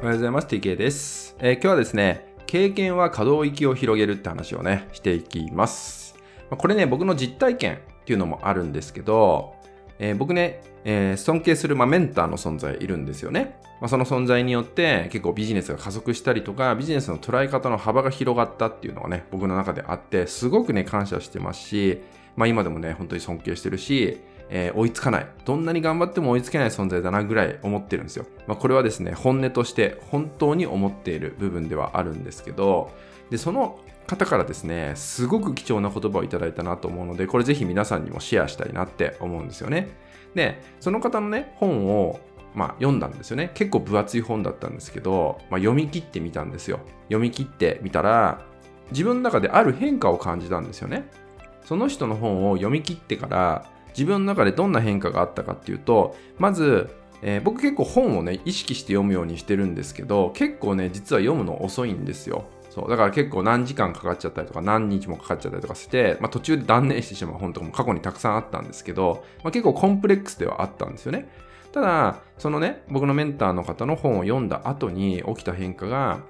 おはようございます。TK です、えー今日はですね、経験は可動域を広げるって話をね、していきます。これね、僕の実体験っていうのもあるんですけど、えー僕ね、えー尊敬する、まあ、メンターの存在いるんですよね。まあ、その存在によって結構ビジネスが加速したりとか、ビジネスの捉え方の幅が広がったっていうのがね、僕の中であって、すごくね、感謝してますし、まあ今でもね、本当に尊敬してるし、えー追いつかない。どんなに頑張っても追いつけない存在だなぐらい思ってるんですよ。まあこれはですね、本音として本当に思っている部分ではあるんですけど、で、その方からですね、すごく貴重な言葉をいただいたなと思うので、これぜひ皆さんにもシェアしたいなって思うんですよね。で、その方のね、本を、まあ、読んだんですよね。結構分厚い本だったんですけど、まあ、読み切ってみたんですよ。読み切ってみたら、自分の中である変化を感じたんですよね。その人の本を読み切ってから、自分の中でどんな変化があったかっていうと、まず、えー僕結構本をね、意識して読むようにしてるんですけど、結構ね、実は読むの遅いんですよ。そう。だから結構何時間かかっちゃったりとか、何日もかかっちゃったりとかして、まあ途中で断念してしまう本とかも過去にたくさんあったんですけど、まあ結構コンプレックスではあったんですよね。ただ、そのね、僕のメンターの方の本を読んだ後に起きた変化が、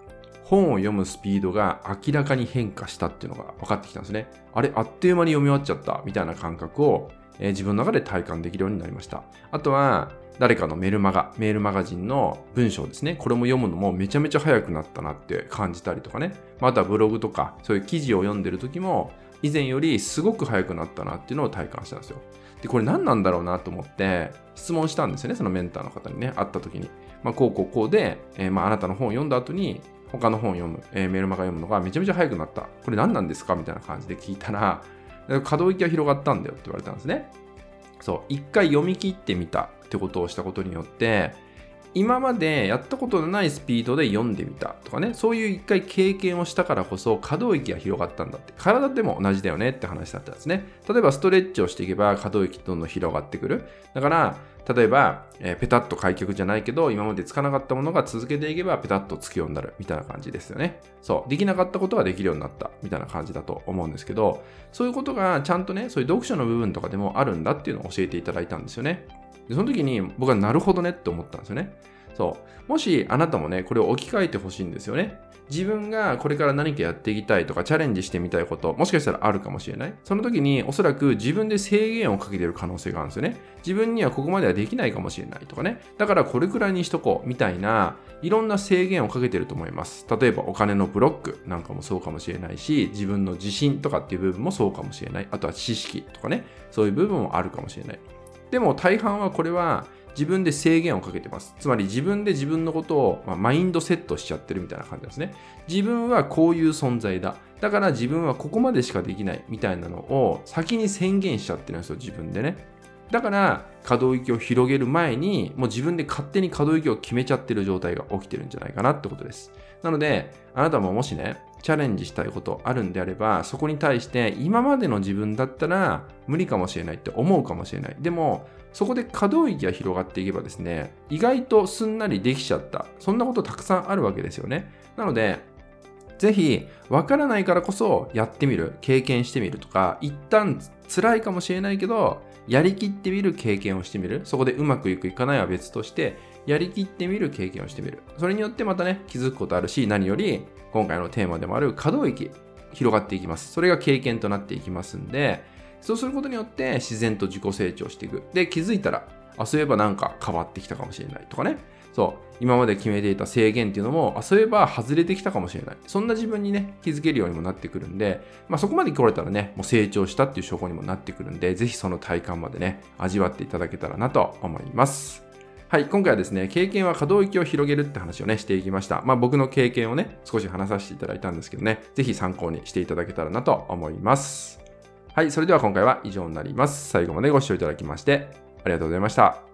本を読むスピードが明らかに変化したっていうのが分かってきたんですね。あれ、あっという間に読み終わっちゃったみたいな感覚を、え自分の中で体感できるようになりました。あとは、誰かのメルマガ、メールマガジンの文章ですね。これも読むのもめちゃめちゃ早くなったなって感じたりとかね。またブログとか、そういう記事を読んでる時も、以前よりすごく早くなったなっていうのを体感したんですよ。で、これ何なんだろうなと思って質問したんですよね。そのメンターの方にね、会った時に。まあ、こうこうこうで、えーまあ、あなたの本を読んだ後に、他の本を読む、えーメールマガ読むのがめちゃめちゃ早くなった。これ何なんですか？みたいな感じで聞いたら、可動域が広がったんだよって言われたんですね。そう、一回読み切ってみたってことをしたことによって、今までやったことのないスピードで読んでみたとかね、そういう一回経験をしたからこそ可動域が広がったんだって。体でも同じだよねって話だったんですね。例えばストレッチをしていけば可動域どんどん広がってくる。だから、例えば、えーペタッと開脚じゃないけど、今までつかなかったものが続けていけばペタッとつくようになるみたいな感じですよね。そう。できなかったことができるようになったみたいな感じだと思うんですけど、そういうことがちゃんとね、そういう読書の部分とかでもあるんだっていうのを教えていただいたんですよね。でその時に僕はなるほどねって思ったんですよね。そう。もしあなたもね、これを置き換えてほしいんですよね。自分がこれから何かやっていきたいとかチャレンジしてみたいこと、もしかしたらあるかもしれない。その時におそらく自分で制限をかけてる可能性があるんですよね。自分にはここまではできないかもしれないとかね。だからこれくらいにしとこうみたいな、いろんな制限をかけてると思います。例えばお金のブロックなんかもそうかもしれないし、自分の自信とかっていう部分もそうかもしれない。あとは知識とかね。そういう部分もあるかもしれない。でも大半はこれは自分で制限をかけてます。つまり自分で自分のことを、まあマインドセットしちゃってるみたいな感じですね。自分はこういう存在だ。だから自分はここまでしかできないみたいなのを先に宣言しちゃってるんですよ、自分でね。だから可動域を広げる前にもう自分で勝手に可動域を決めちゃってる状態が起きてるんじゃないかなってことです。なので、あなたももしね、チャレンジしたいことあるんであれば、そこに対して今までの自分だったら無理かもしれないって思うかもしれない。でも、そこで可動域が広がっていけばですね、意外とすんなりできちゃった。そんなことたくさんあるわけですよね。なので、ぜひ、わからないからこそやってみる、経験してみるとか、一旦辛いかもしれないけど、やりきってみる経験をしてみる。そこでうまくいくいかないは別として、やりきってみる経験をしてみる。それによってまたね、気づくことあるし、何より、今回のテーマでもある可動域、広がっていきます。それが経験となっていきますんで、そうすることによって自然と自己成長していく。で、気づいたら、あ、そういえばなんか変わってきたかもしれないとかね。そう、今まで決めていた制限っていうのも、あ、そういえば外れてきたかもしれない。そんな自分にね、気づけるようにもなってくるんで、まあそこまで来れたらね、もう成長したっていう証拠にもなってくるんで、ぜひその体感までね、味わっていただけたらなと思います。はい、今回はですね、経験は可動域を広げるって話をね、していきました。まあ僕の経験をね、少し話させていただいたんですけどね、ぜひ参考にしていただけたらなと思います。はい、それでは今回は以上になります。最後までご視聴いただきまして、ありがとうございました。